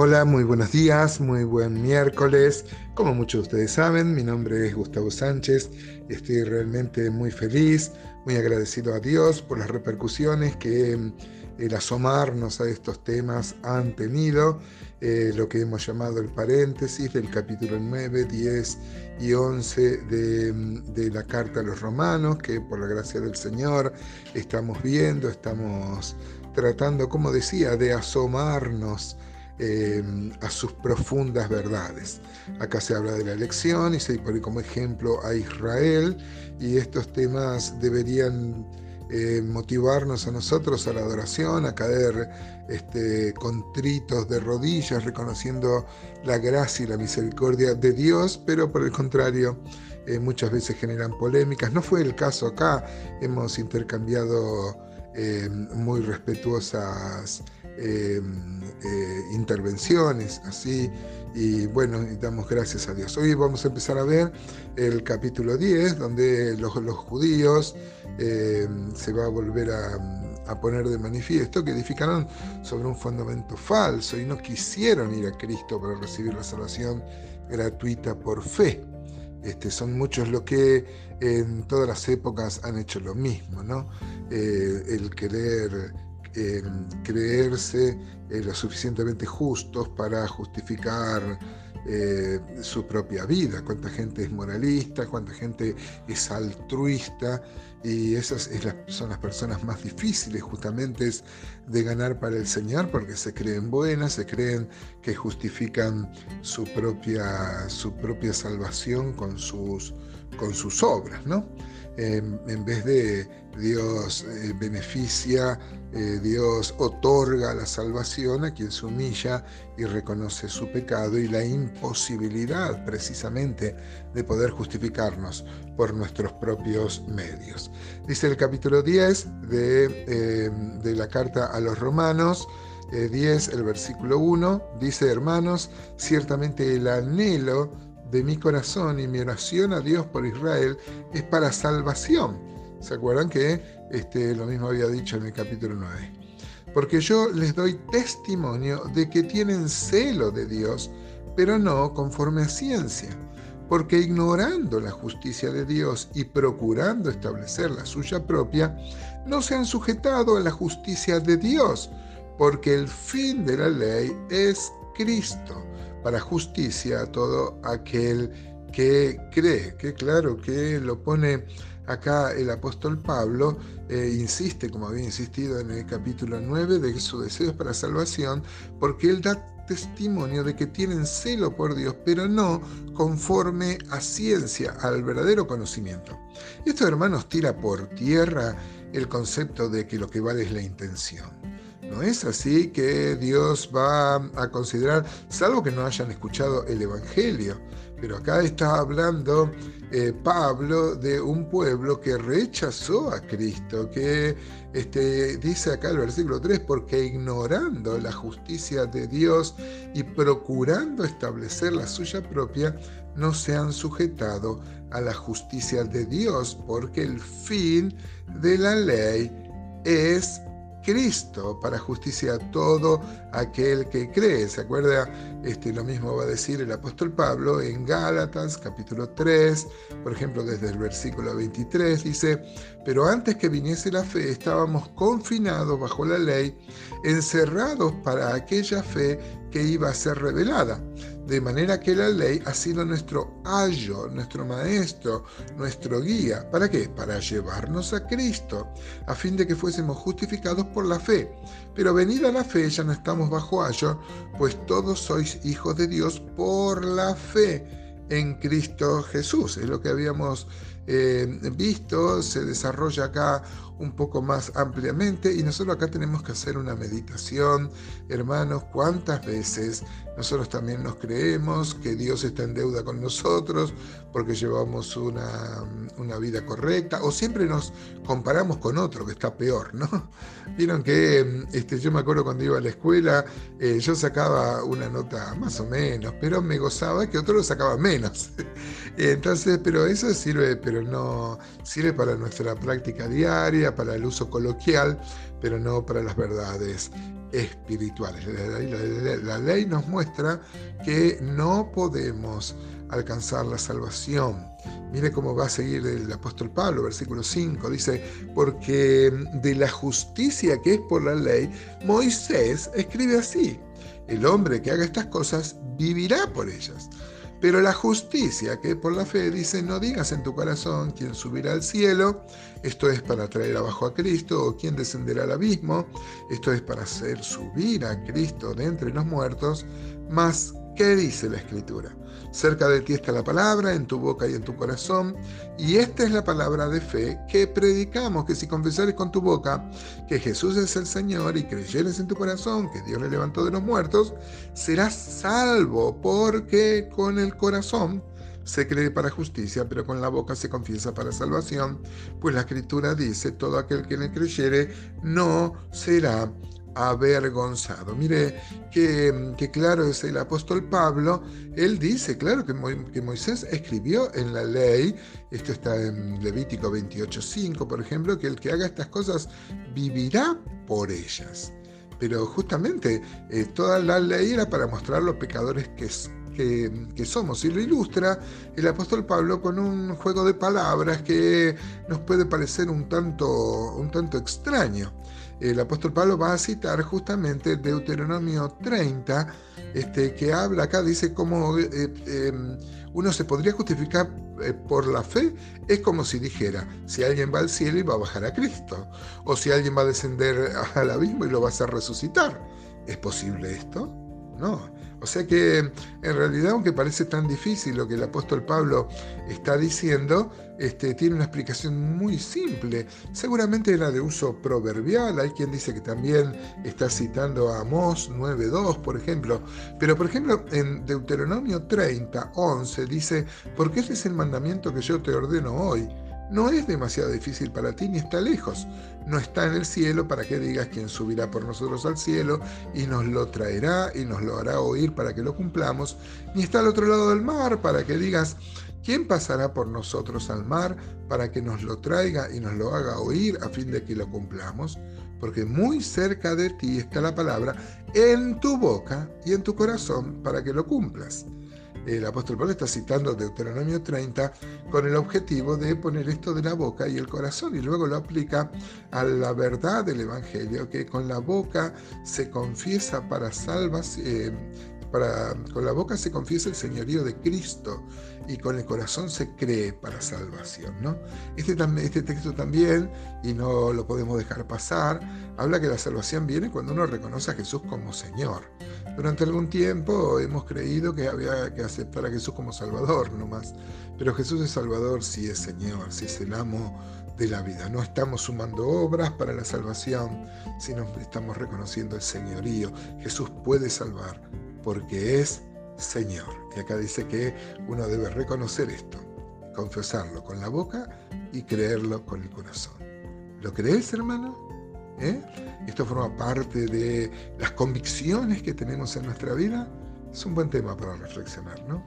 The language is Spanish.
Hola, muy buenos días, muy buen miércoles. Como muchos de ustedes saben, mi nombre es Gustavo Sánchez. Estoy realmente muy feliz, muy agradecido a Dios por las repercusiones que mm, el asomarnos a estos temas han tenido, eh, lo que hemos llamado el paréntesis del capítulo 9, 10 y 11 de, mm, de la carta a los romanos, que por la gracia del Señor estamos viendo, estamos tratando, como decía, de asomarnos eh, a sus profundas verdades. Acá se habla de la elección y se pone como ejemplo a Israel y estos temas deberían eh, motivarnos a nosotros a la adoración, a caer este, contritos de rodillas, reconociendo la gracia y la misericordia de Dios, pero por el contrario, eh, muchas veces generan polémicas. No fue el caso acá, hemos intercambiado muy respetuosas eh, eh, intervenciones, así, y bueno, damos gracias a Dios. Hoy vamos a empezar a ver el capítulo 10, donde los, judíos eh, se va a volver a, poner de manifiesto que edificaron sobre un fundamento falso y no quisieron ir a Cristo para recibir la salvación gratuita por fe. Este, son muchos los que en todas las épocas han hecho lo mismo, ¿no? el querer creerse eh, lo suficientemente justos para justificar eh, su propia vida, cuánta gente es moralista, cuánta gente es altruista, y esas son las personas más difíciles justamente de ganar para el Señor, porque se creen buenas, se creen que justifican su propia, su propia salvación con sus, con sus obras, ¿no? en vez de Dios eh, beneficia, eh, Dios otorga la salvación a quien se humilla y reconoce su pecado y la imposibilidad precisamente de poder justificarnos por nuestros propios medios. Dice el capítulo 10 de, eh, de la carta a los romanos, 10, el versículo 1, dice, hermanos, ciertamente el anhelo de mi corazón y mi oración a Dios por Israel es para salvación. ¿Se acuerdan que este, lo mismo había dicho en el capítulo 9? Porque yo les doy testimonio de que tienen celo de Dios, pero no conforme a ciencia. Porque ignorando la justicia de Dios y procurando establecer la suya propia, no se han sujetado a la justicia de Dios, porque el fin de la ley es Cristo para justicia a todo aquel que cree, que claro que lo pone acá el apóstol Pablo, eh, insiste, como había insistido en el capítulo 9, de su deseo es para salvación, porque él da testimonio de que tienen celo por Dios, pero no conforme a ciencia, al verdadero conocimiento. Esto, hermanos, tira por tierra el concepto de que lo que vale es la intención. No es así que Dios va a considerar, salvo que no hayan escuchado el Evangelio, pero acá está hablando eh, Pablo de un pueblo que rechazó a Cristo, que este, dice acá el versículo 3, porque ignorando la justicia de Dios y procurando establecer la suya propia, no se han sujetado a la justicia de Dios, porque el fin de la ley es Cristo para justicia a todo aquel que cree. ¿Se acuerda? Este, lo mismo va a decir el apóstol Pablo en Gálatas capítulo 3, por ejemplo desde el versículo 23, dice, pero antes que viniese la fe estábamos confinados bajo la ley, encerrados para aquella fe que iba a ser revelada. De manera que la ley ha sido nuestro ayo, nuestro maestro, nuestro guía. ¿Para qué? Para llevarnos a Cristo, a fin de que fuésemos justificados por la fe. Pero venida la fe ya no estamos bajo ayo, pues todos sois hijos de Dios por la fe en Cristo Jesús. Es lo que habíamos eh, visto, se desarrolla acá un poco más ampliamente y nosotros acá tenemos que hacer una meditación, hermanos, cuántas veces nosotros también nos creemos que Dios está en deuda con nosotros porque llevamos una, una vida correcta o siempre nos comparamos con otro que está peor, ¿no? Vieron que este, yo me acuerdo cuando iba a la escuela, eh, yo sacaba una nota más o menos, pero me gozaba que otro lo sacaba menos. Entonces, pero eso sirve, pero no sirve para nuestra práctica diaria, para el uso coloquial, pero no para las verdades espirituales. La ley, nos muestra que no podemos alcanzar la salvación. Mire cómo va a seguir el apóstol Pablo, versículo 5, dice, porque de la justicia que es por la ley, Moisés escribe así, el hombre que haga estas cosas vivirá por ellas. Pero la justicia que por la fe dice, no digas en tu corazón quién subirá al cielo, esto es para traer abajo a Cristo, o quién descenderá al abismo, esto es para hacer subir a Cristo de entre los muertos, mas ¿qué dice la Escritura? Cerca de ti está la palabra, en tu boca y en tu corazón. Y esta es la palabra de fe que predicamos, que si confesares con tu boca que Jesús es el Señor y creyeres en tu corazón que Dios le levantó de los muertos, serás salvo, porque con el corazón se cree para justicia, pero con la boca se confiesa para salvación, pues la escritura dice, todo aquel que le creyere no será avergonzado. Mire que, claro es el apóstol Pablo, él dice, claro, que, Moisés escribió en la ley, esto está en Levítico 28.5, por ejemplo, que el que haga estas cosas vivirá por ellas. Pero justamente eh, toda la ley era para mostrar los pecadores que, que, que, somos. Y lo ilustra el apóstol Pablo con un juego de palabras que nos puede parecer un tanto, un tanto extraño el apóstol Pablo va a citar justamente Deuteronomio 30, este, que habla acá, dice cómo eh, em, uno se podría justificar eh, por la fe, es como si dijera, si alguien va al cielo y va a bajar a Cristo, o si alguien va a descender al abismo y lo va a hacer resucitar. ¿Es posible esto? No. O sea que en realidad, aunque parece tan difícil lo que el apóstol Pablo está diciendo, este, tiene una explicación muy simple. Seguramente era de uso proverbial. Hay quien dice que también está citando a Amós 9.2, por ejemplo. Pero, por ejemplo, en Deuteronomio 30, 11 dice, porque ese es el mandamiento que yo te ordeno hoy no es demasiado difícil para ti ni está lejos. No está en el cielo para que digas quién subirá por nosotros al cielo y nos lo traerá y nos lo hará oír para que lo cumplamos. Ni está al otro lado del mar para que digas quién pasará por nosotros al mar para que nos lo traiga y nos lo haga oír a fin de que lo cumplamos. Porque muy cerca de ti está la palabra en tu boca y en tu corazón para que lo cumplas el apóstol Pablo está citando Deuteronomio 30 con el objetivo de poner esto de la boca y el corazón y luego lo aplica a la verdad del Evangelio, que con la boca se confiesa para salvación. Eh, para, con la boca se confiesa el señorío de Cristo y con el corazón se cree para salvación. ¿no? Este, este texto también, y no lo podemos dejar pasar, habla que la salvación viene cuando uno reconoce a Jesús como Señor. Durante algún tiempo hemos creído que había que aceptar a Jesús como Salvador nomás, pero Jesús es Salvador si es Señor, si es el amo de la vida. No estamos sumando obras para la salvación, sino estamos reconociendo el señorío. Jesús puede salvar porque es Señor. Y acá dice que uno debe reconocer esto, confesarlo con la boca y creerlo con el corazón. ¿Lo crees, hermano? ¿Eh? Esto forma parte de las convicciones que tenemos en nuestra vida. Es un buen tema para reflexionar, ¿no?